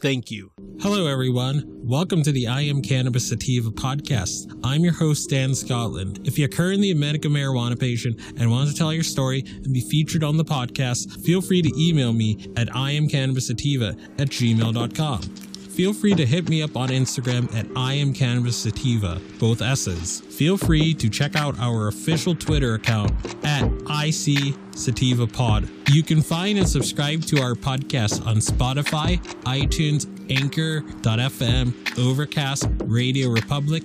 Thank you. Hello, everyone. Welcome to the I Am Cannabis Sativa podcast. I'm your host, Dan Scotland. If you're currently a medical marijuana patient and want to tell your story and be featured on the podcast, feel free to email me at iamcannabissativa at gmail.com. Feel free to hit me up on Instagram at I am Cannabis Sativa, both S's. Feel free to check out our official Twitter account at IC Sativa Pod. You can find and subscribe to our podcast on Spotify, iTunes, Anchor.fm, Overcast, Radio Public,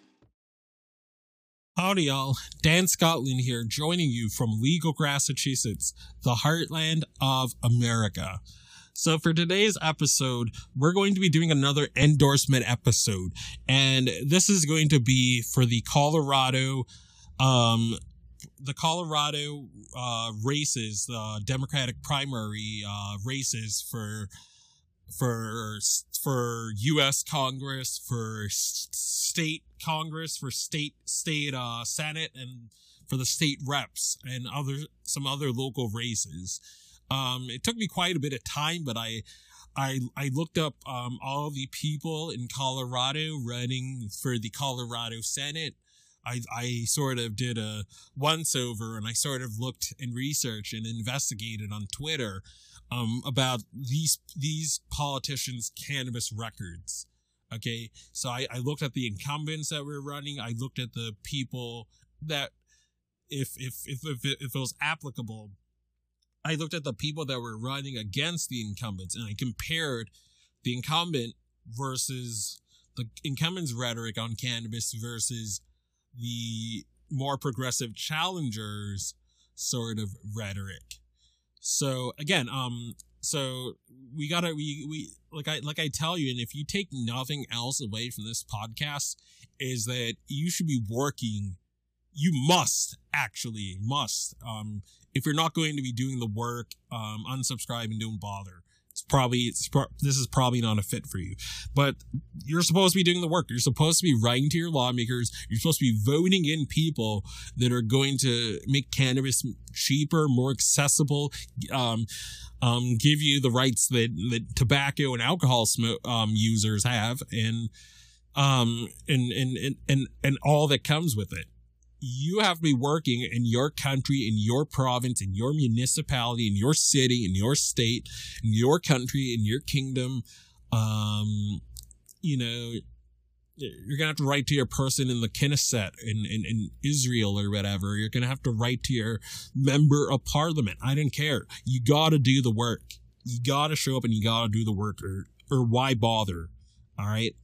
Howdy, y'all. Dan Scotland here, joining you from Legal, Massachusetts, the heartland of America. So, for today's episode, we're going to be doing another endorsement episode, and this is going to be for the Colorado, um, the Colorado uh, races, the Democratic primary uh, races for for for U.S. Congress, for state Congress, for state state uh, Senate, and for the state reps and other some other local races. Um, it took me quite a bit of time, but I I I looked up um, all the people in Colorado running for the Colorado Senate. I I sort of did a once over and I sort of looked and researched and investigated on Twitter um, about these these politicians' cannabis records. Okay, so I, I looked at the incumbents that were running. I looked at the people that, if if if if it, if it was applicable, I looked at the people that were running against the incumbents, and I compared the incumbent versus the incumbent's rhetoric on cannabis versus the more progressive challengers sort of rhetoric. So again, um, so we gotta we we like I like I tell you, and if you take nothing else away from this podcast, is that you should be working. You must actually must. Um, if you're not going to be doing the work, um, unsubscribe and don't bother probably this is probably not a fit for you. But you're supposed to be doing the work. You're supposed to be writing to your lawmakers. You're supposed to be voting in people that are going to make cannabis cheaper more accessible um, um, give you the rights that, that tobacco and alcohol um, users have and um and, and and and and all that comes with it you have to be working in your country, in your province, in your municipality, in your city, in your state, in your country, in your kingdom. Um, you know, you're gonna have to write to your person in the Knesset in, in, in Israel or whatever. You're gonna have to write to your member of parliament. I don't care. You gotta do the work. You gotta show up and you gotta do the work or or why bother? All right.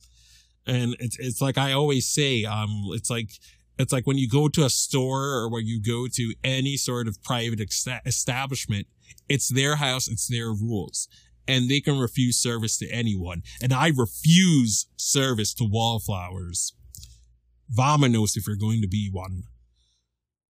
And it's it's like I always say, um, it's like it's like when you go to a store or when you go to any sort of private ex- establishment, it's their house, it's their rules and they can refuse service to anyone. And I refuse service to wallflowers. Vamonos if you're going to be one.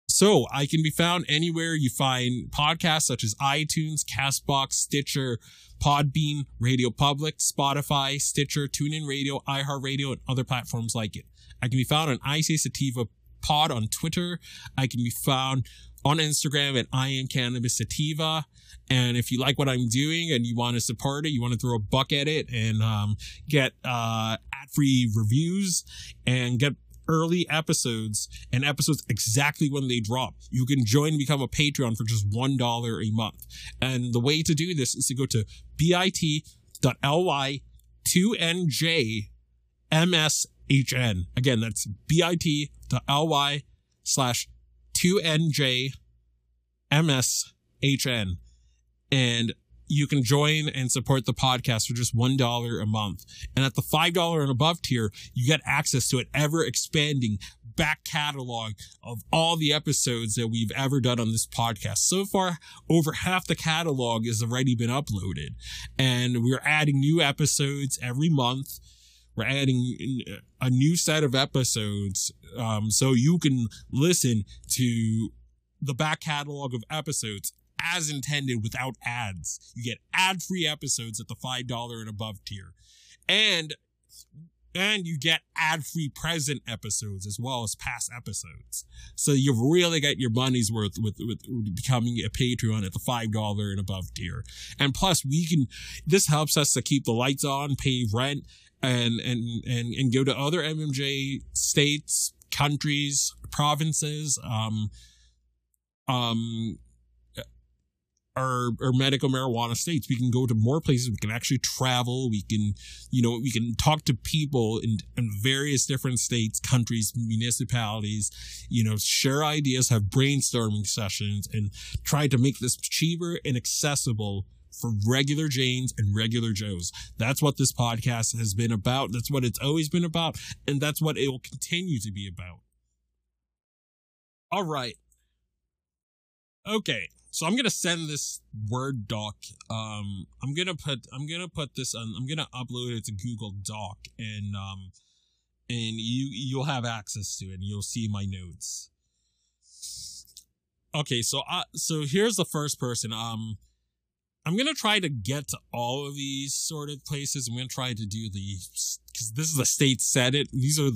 So I can be found anywhere you find podcasts such as iTunes, Castbox, Stitcher, Podbean, Radio Public, Spotify, Stitcher, TuneIn Radio, iHeartRadio, and other platforms like it. I can be found on IC Sativa Pod on Twitter. I can be found on Instagram at I am Cannabis Sativa. And if you like what I'm doing and you want to support it, you want to throw a buck at it and um, get uh, ad-free reviews and get early episodes and episodes exactly when they drop. You can join and become a Patreon for just $1 a month. And the way to do this is to go to bit.ly 2njmshn. Again, that's bit.ly slash 2njmshn. And you can join and support the podcast for just $1 a month. And at the $5 and above tier, you get access to an ever expanding back catalog of all the episodes that we've ever done on this podcast. So far, over half the catalog has already been uploaded and we're adding new episodes every month. We're adding a new set of episodes, um, so you can listen to the back catalog of episodes as intended without ads. You get ad free episodes at the $5 and above tier. And and you get ad-free present episodes as well as past episodes. So you've really got your money's worth with, with becoming a Patreon at the $5 and above tier. And plus we can, this helps us to keep the lights on, pay rent, and, and, and, and go to other MMJ states, countries, provinces, um, um, our, our medical marijuana states. We can go to more places. We can actually travel. We can, you know, we can talk to people in, in various different states, countries, municipalities, you know, share ideas, have brainstorming sessions and try to make this cheaper and accessible for regular Janes and regular Joes. That's what this podcast has been about. That's what it's always been about. And that's what it will continue to be about. All right. Okay. So I'm gonna send this Word doc. Um, I'm gonna put I'm gonna put this on. I'm gonna upload it to Google Doc, and um, and you you'll have access to it. and You'll see my notes. Okay, so I so here's the first person. Um, I'm gonna try to get to all of these sort of places. I'm gonna try to do the because this is the state senate. These are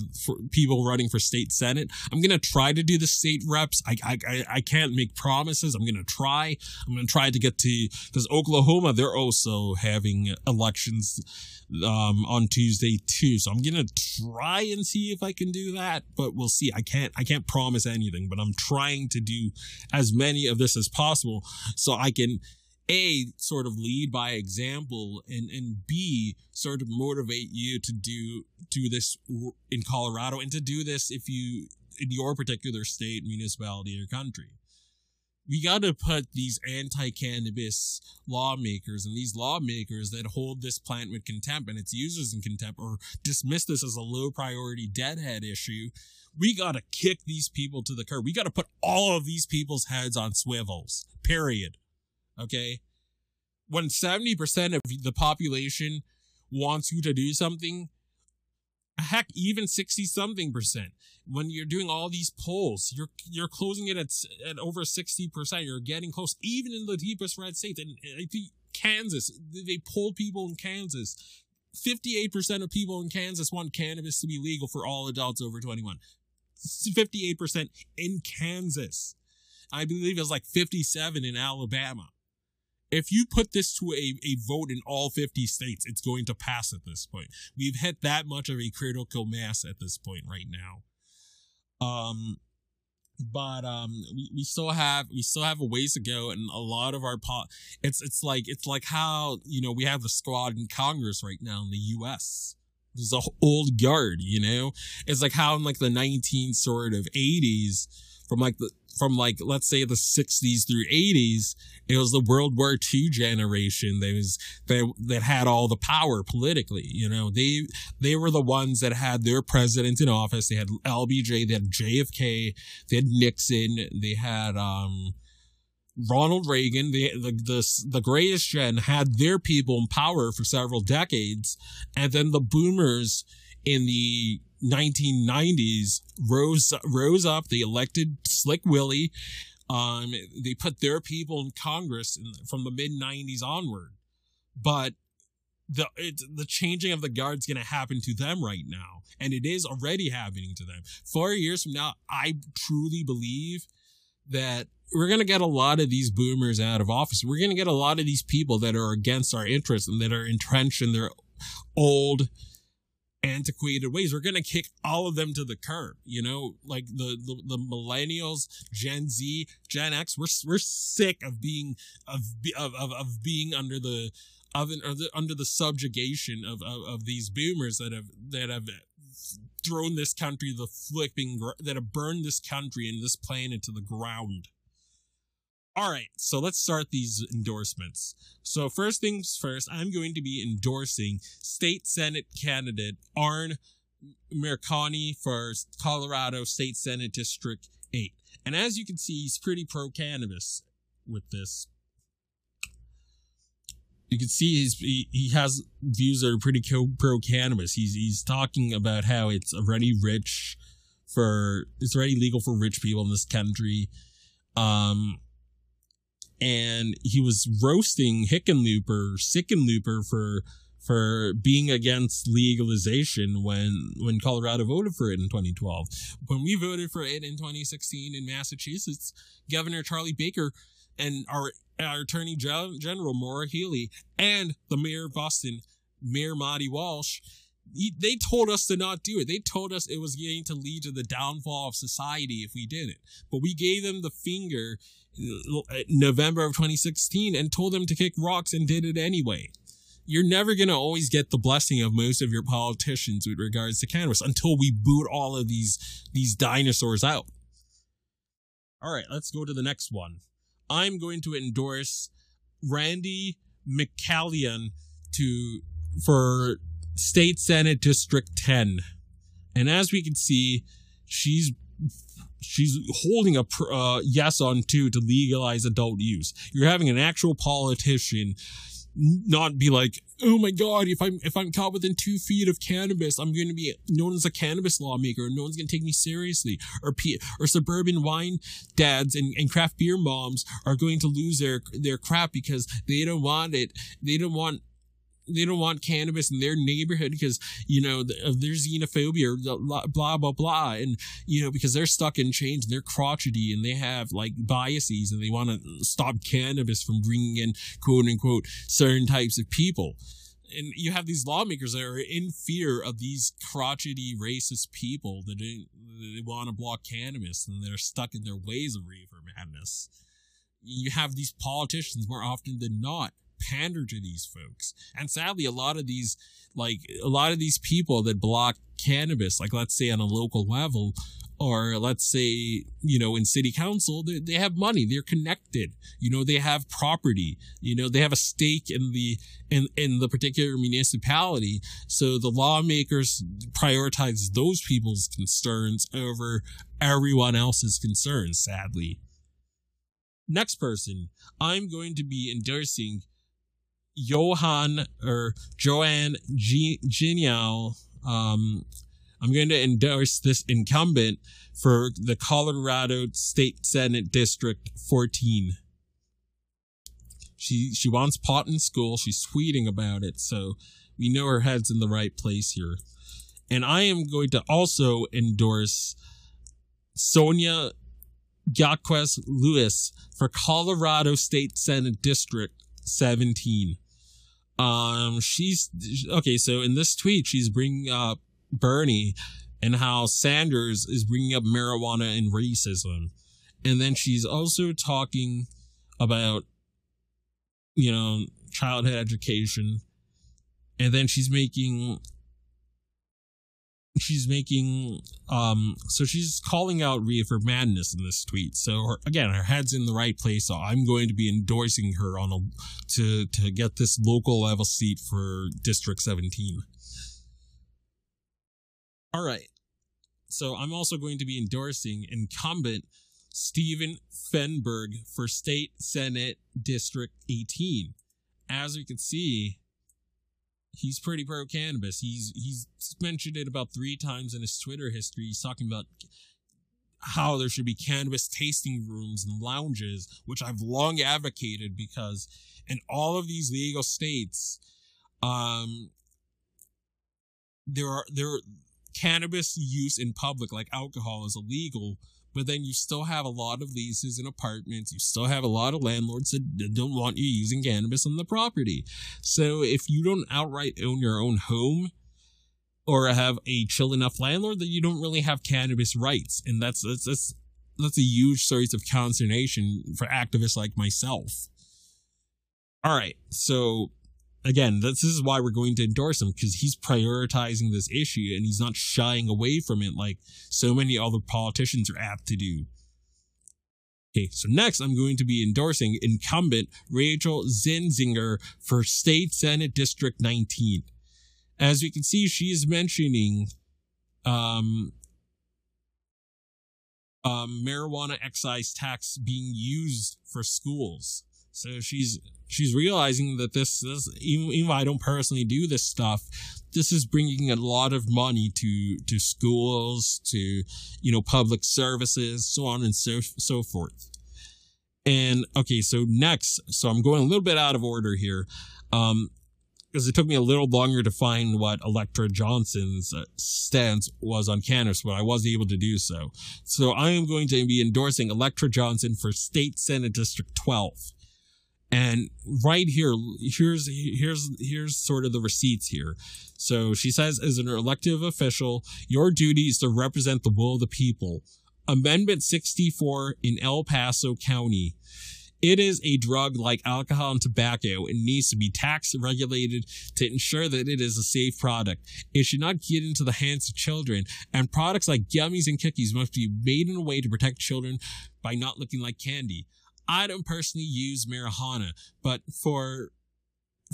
people running for state senate. I'm gonna try to do the state reps. I I I can't make promises. I'm gonna try. I'm gonna try to get to because Oklahoma they're also having elections um on Tuesday too. So I'm gonna try and see if I can do that, but we'll see. I can't I can't promise anything, but I'm trying to do as many of this as possible so I can a sort of lead by example and and b sort of motivate you to do do this in colorado and to do this if you in your particular state municipality or country. We got to put these anti-cannabis lawmakers and these lawmakers that hold this plant with contempt and its users in contempt or dismiss this as a low priority deadhead issue we got to kick these people to the curb. We got to put all of these people's heads on swivels period Okay. When 70% of the population wants you to do something, heck, even 60 something percent. When you're doing all these polls, you're, you're closing it at, at over 60%. You're getting close, even in the deepest red states. And I think Kansas, they polled people in Kansas. 58% of people in Kansas want cannabis to be legal for all adults over 21. 58% in Kansas. I believe it was like 57 in Alabama if you put this to a, a vote in all 50 states, it's going to pass at this point. We've hit that much of a critical mass at this point right now. Um, but um we, we still have we still have a ways to go and a lot of our pot it's it's like it's like how you know we have the squad in congress right now in the us There's a old guard, you know? It's like how in like the 19 sort of 80s, from like the, from like, let's say the 60s through 80s, it was the World War II generation that was, that, that had all the power politically, you know? They, they were the ones that had their president in office. They had LBJ, they had JFK, they had Nixon, they had, um, Ronald Reagan, the, the the the greatest gen, had their people in power for several decades, and then the boomers in the 1990s rose rose up. They elected Slick Willie. Um, they put their people in Congress in, from the mid 90s onward, but the the changing of the guard's going to happen to them right now, and it is already happening to them. Four years from now, I truly believe that we're going to get a lot of these boomers out of office. We're going to get a lot of these people that are against our interests and that are entrenched in their old antiquated ways. We're going to kick all of them to the curb, you know, like the, the, the millennials, Gen Z, Gen X. We're, we're sick of being, of, of, of, of being under the, of, the under the subjugation of, of, of these boomers that have, that have thrown this country the flipping, that have burned this country and this planet to the ground. All right, so let's start these endorsements. So first things first, I'm going to be endorsing state senate candidate Arn Menconi for Colorado State Senate District 8. And as you can see, he's pretty pro cannabis with this. You can see he's, he, he has views that are pretty pro cannabis. He's he's talking about how it's already rich for it's already legal for rich people in this country. Um, and he was roasting Hickenlooper, Sickenlooper for for being against legalization when when Colorado voted for it in 2012. When we voted for it in 2016 in Massachusetts, Governor Charlie Baker and our our Attorney General Maura Healey and the Mayor of Boston, Mayor Marty Walsh, they told us to not do it. They told us it was going to lead to the downfall of society if we did it. But we gave them the finger Uh, November of 2016 and told them to kick rocks and did it anyway. You're never going to always get the blessing of most of your politicians with regards to cannabis until we boot all of these these dinosaurs out. All right, let's go to the next one. I'm going to endorse Randi McCallian to for State Senate District 10. And as we can see, she's she's holding a uh, yes on two to legalize adult use. You're having an actual politician not be like, oh my god, if I'm if I'm caught within two feet of cannabis, I'm going to be known as a cannabis lawmaker. And no one's going to take me seriously. Or P- or suburban wine dads and, and craft beer moms are going to lose their their crap because they don't want it. They don't want they don't want cannabis in their neighborhood because you know of their xenophobia or blah blah blah. And you know because they're stuck in chains and they're crotchety and they have like biases and they want to stop cannabis from bringing in quote unquote certain types of people. And you have these lawmakers that are in fear of these crotchety racist people that they, want to block cannabis and they're stuck in their ways of reefer madness. You have these politicians more often than not pander to these folks. And sadly, a lot of these, like a lot of these people that block cannabis, like let's say on a local level, or let's say, you know, in city council, they, they have money, they're connected, you know, they have property, you know, they have a stake in the, in, in the particular municipality. So the lawmakers prioritize those people's concerns over everyone else's concerns, sadly. Next person, I'm going to be endorsing Johan or Joanne G-. Um, I'm going to endorse this incumbent for the Colorado State Senate District 14. She she wants pot in school. She's tweeting about it, so we know her head's in the right place here. And I am going to also endorse Sonya Jaquez Lewis for Colorado State Senate District 17 um she's okay so in this tweet she's bringing up bernie and how sanders is bringing up marijuana and racism. And then she's also talking about you know childhood education. And then she's making she's making um so she's calling out Reefer Madness in this tweet. So her, again, her head's in the right place. So I'm going to be endorsing her on a to to get this local level seat for District 17. All right. So I'm also going to be endorsing incumbent Stephen Fenberg for State Senate District 18. As we can see, he's pretty pro cannabis. He's he's mentioned it about three times in his Twitter history. He's talking about how there should be cannabis tasting rooms and lounges, which I've long advocated because in all of these legal states, um, there are there cannabis use in public, like alcohol, is illegal but then you still have a lot of leases and apartments. You still have a lot of landlords that don't want you using cannabis on the property. So if you don't outright own your own home or have a chill enough landlord, that you don't really have cannabis rights. And that's, that's, that's, that's a huge source of consternation for activists like myself. All right. So again, this is why we're going to endorse him because he's prioritizing this issue and he's not shying away from it like so many other politicians are apt to do. Okay, so next I'm going to be endorsing incumbent Rachel Zenzinger for State Senate District 19. As you can see, she is mentioning um, um, marijuana excise tax being used for schools. So she's she's realizing that this is even, even I don't personally do this stuff, this is bringing a lot of money to to schools, to you know public services, so on and so so forth. And okay, so next, so I'm going a little bit out of order here. Um, because it took me a little longer to find what Electra Johnson's uh, stance was on cannabis, but I was able to do so. So I am going to be endorsing Electra Johnson for State Senate District 12. And right here, here's here's here's sort of the receipts here. So she says, as an elective official, your duty is to represent the will of the people. Amendment 64 in El Paso County. It is a drug like alcohol and tobacco and needs to be tax regulated to ensure that it is a safe product. It should not get into the hands of children, and products like gummies and cookies must be made in a way to protect children by not looking like candy. I don't personally use marijuana, but for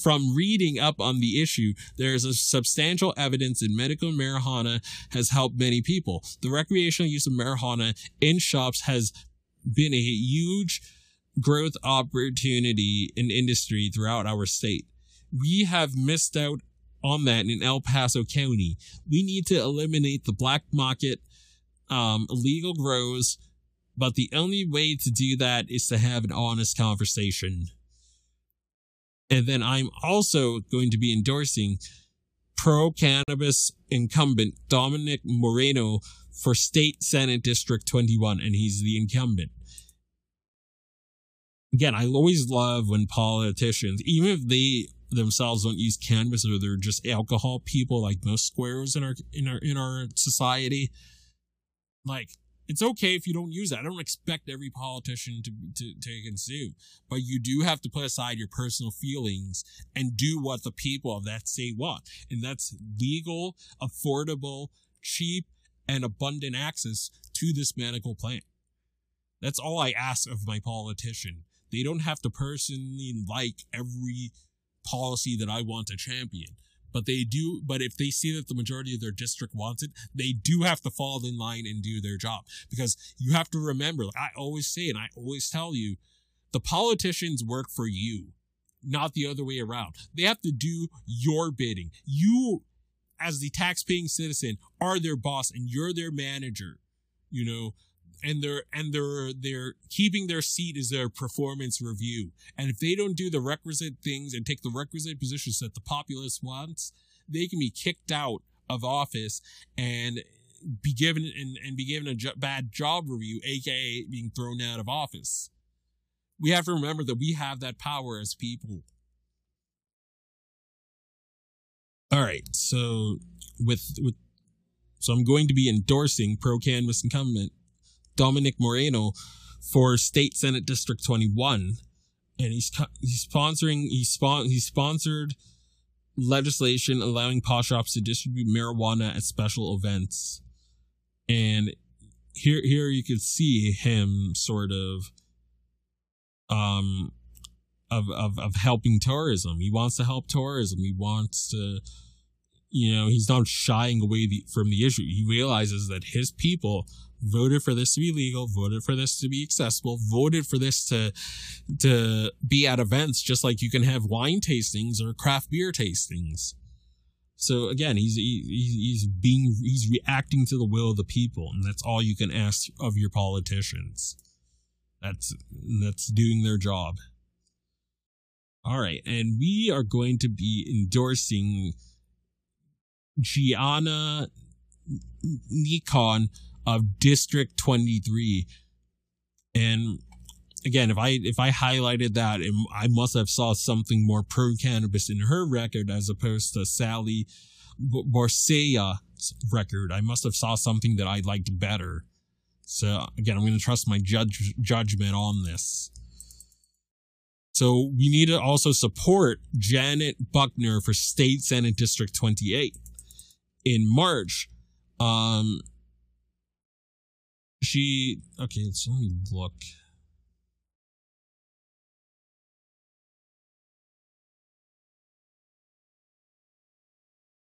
from reading up on the issue, there is a substantial evidence that medical marijuana has helped many people. The recreational use of marijuana in shops has been a huge growth opportunity in industry throughout our state. We have missed out on that in El Paso County. We need to eliminate the black market, um, illegal grows, but the only way to do that is to have an honest conversation. And then I'm also going to be endorsing pro cannabis incumbent Dominick Moreno for State Senate District 21, and he's the incumbent. Again, I always love when politicians, even if they themselves don't use cannabis or they're just alcohol people like most squares in our in our in our society, like it's okay if you don't use it. I don't expect every politician to, to, to consume, but you do have to put aside your personal feelings and do what the people of that state want. And that's legal, affordable, cheap, and abundant access to this medical plant. That's all I ask of my politician. They don't have to personally like every policy that I want to champion but they do but if they see that the majority of their district wants it they do have to fall in line and do their job. Because you have to remember like i always say and i always tell you the politicians work for you not the other way around. They have to do your bidding. You as the tax-paying citizen are their boss and you're their manager you know and they're and they're they're keeping their seat as their performance review. And if they don't do the requisite things and take the requisite positions that the populace wants, they can be kicked out of office and be given and, and be given a jo- bad job review, aka being thrown out of office. We have to remember that we have that power as people. All right, so with with so I'm going to be endorsing pro cannabis incumbent Dominick Moreno for State Senate District 21. And he's, he's sponsoring, he's, spon- he's sponsored legislation allowing pawn shops to distribute marijuana at special events. And here here you could see him sort of um of, of of helping tourism. He wants to help tourism. He wants to you know, he's not shying away the, from the issue. He realizes that his people voted for this to be legal, voted for this to be accessible, voted for this to to be at events just like you can have wine tastings or craft beer tastings. So again, he's he, he's being he's reacting to the will of the people, and that's all you can ask of your politicians. That's that's doing their job. All right, and we are going to be endorsing Gianna Nikon of District 23. And again, if I if I highlighted that, I must have saw something more pro cannabis in her record as opposed to Sally Borsea's record. I must have saw something that I liked better. So again, I'm going to trust my judge judgment on this. So we need to also support Janet Buckner for State Senate District 28 in March. Um, she okay. Let's look.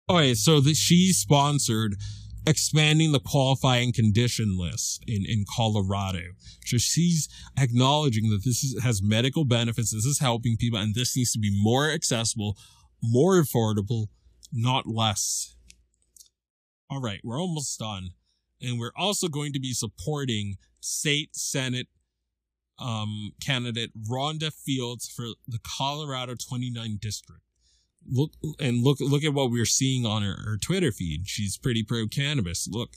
Okay, so the, she sponsored expanding the qualifying condition list in, in Colorado. So she's acknowledging that this is, has medical benefits, this is helping people, and this needs to be more accessible, more affordable, not less. All right, we're almost done. And we're also going to be supporting state senate um, candidate Rhonda Fields for the Colorado 29 district. Look and look look at what we're seeing on her, her Twitter feed. She's pretty pro cannabis. Look,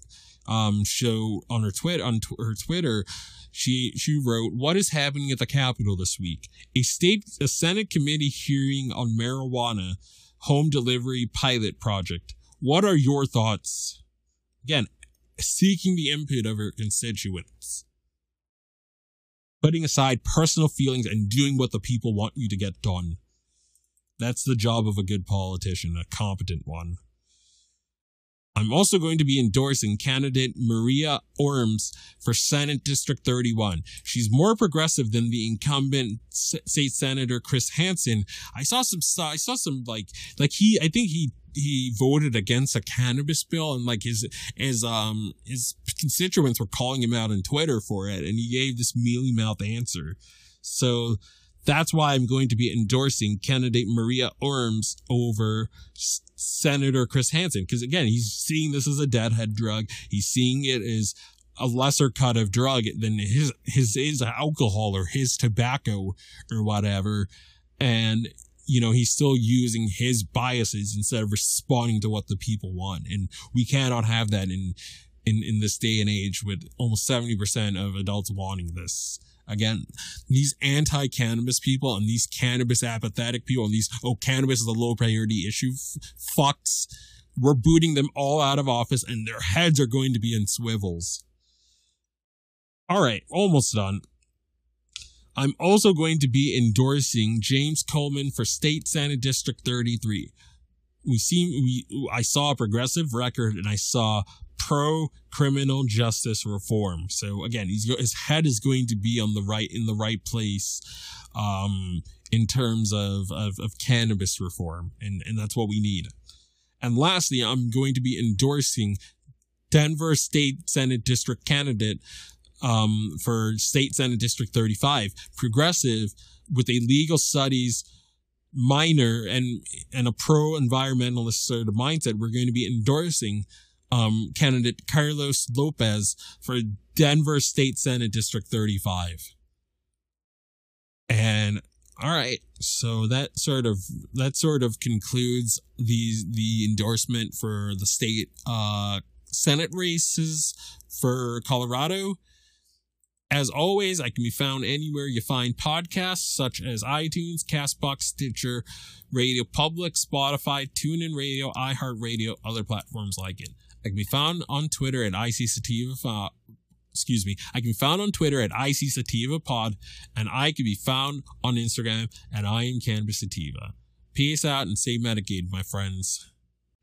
um, show on her twit on tw- her Twitter, she she wrote, "What is happening at the Capitol this week? A state a Senate committee hearing on marijuana home delivery pilot project. What are your thoughts?" Again, seeking the input of her constituents, putting aside personal feelings and doing what the people want you to get done. That's the job of a good politician, a competent one. I'm also going to be endorsing candidate Maria Orms for Senate District 31. She's more progressive than the incumbent state senator Chris Hansen. I saw some I saw some like like he I think he he voted against a cannabis bill and like his his um his constituents were calling him out on Twitter for it and he gave this mealy mouth answer. So that's why I'm going to be endorsing candidate Maria Orms over S- Senator Chris Hansen. Because again, he's seeing this as a deadhead drug. He's seeing it as a lesser cut of drug than his his his alcohol or his tobacco or whatever. And you know, he's still using his biases instead of responding to what the people want. And we cannot have that in in, in this day and age with almost 70% of adults wanting this. Again, these anti-cannabis people and these cannabis apathetic people and these, oh, cannabis is a low priority issue f- fucks, we're booting them all out of office and their heads are going to be in swivels. All right, almost done. I'm also going to be endorsing James Coleman for State Senate District 33. We see we I saw a progressive record and I saw pro criminal justice reform. So again, he's his head is going to be on the right in the right place um, in terms of, of of cannabis reform, and and that's what we need. And lastly, I'm going to be endorsing Denver State Senate District candidate um, for State Senate District 35, progressive with a legal studies minor and and a pro environmentalist sort of mindset. We're going to be endorsing um, candidate Carlos Lopez for Denver State Senate District 35. And all right, so that sort of that sort of concludes the the endorsement for the state uh, Senate races for Colorado. As always, I can be found anywhere you find podcasts such as iTunes, Castbox, Stitcher, Radio Public, Spotify, TuneIn Radio, iHeartRadio, other platforms like it. I can be found on Twitter at IC Sativa. excuse me. I can be found on Twitter at IC Sativa Pod, and I can be found on Instagram at I am Cannabis Sativa. Peace out and stay medicated, my friends.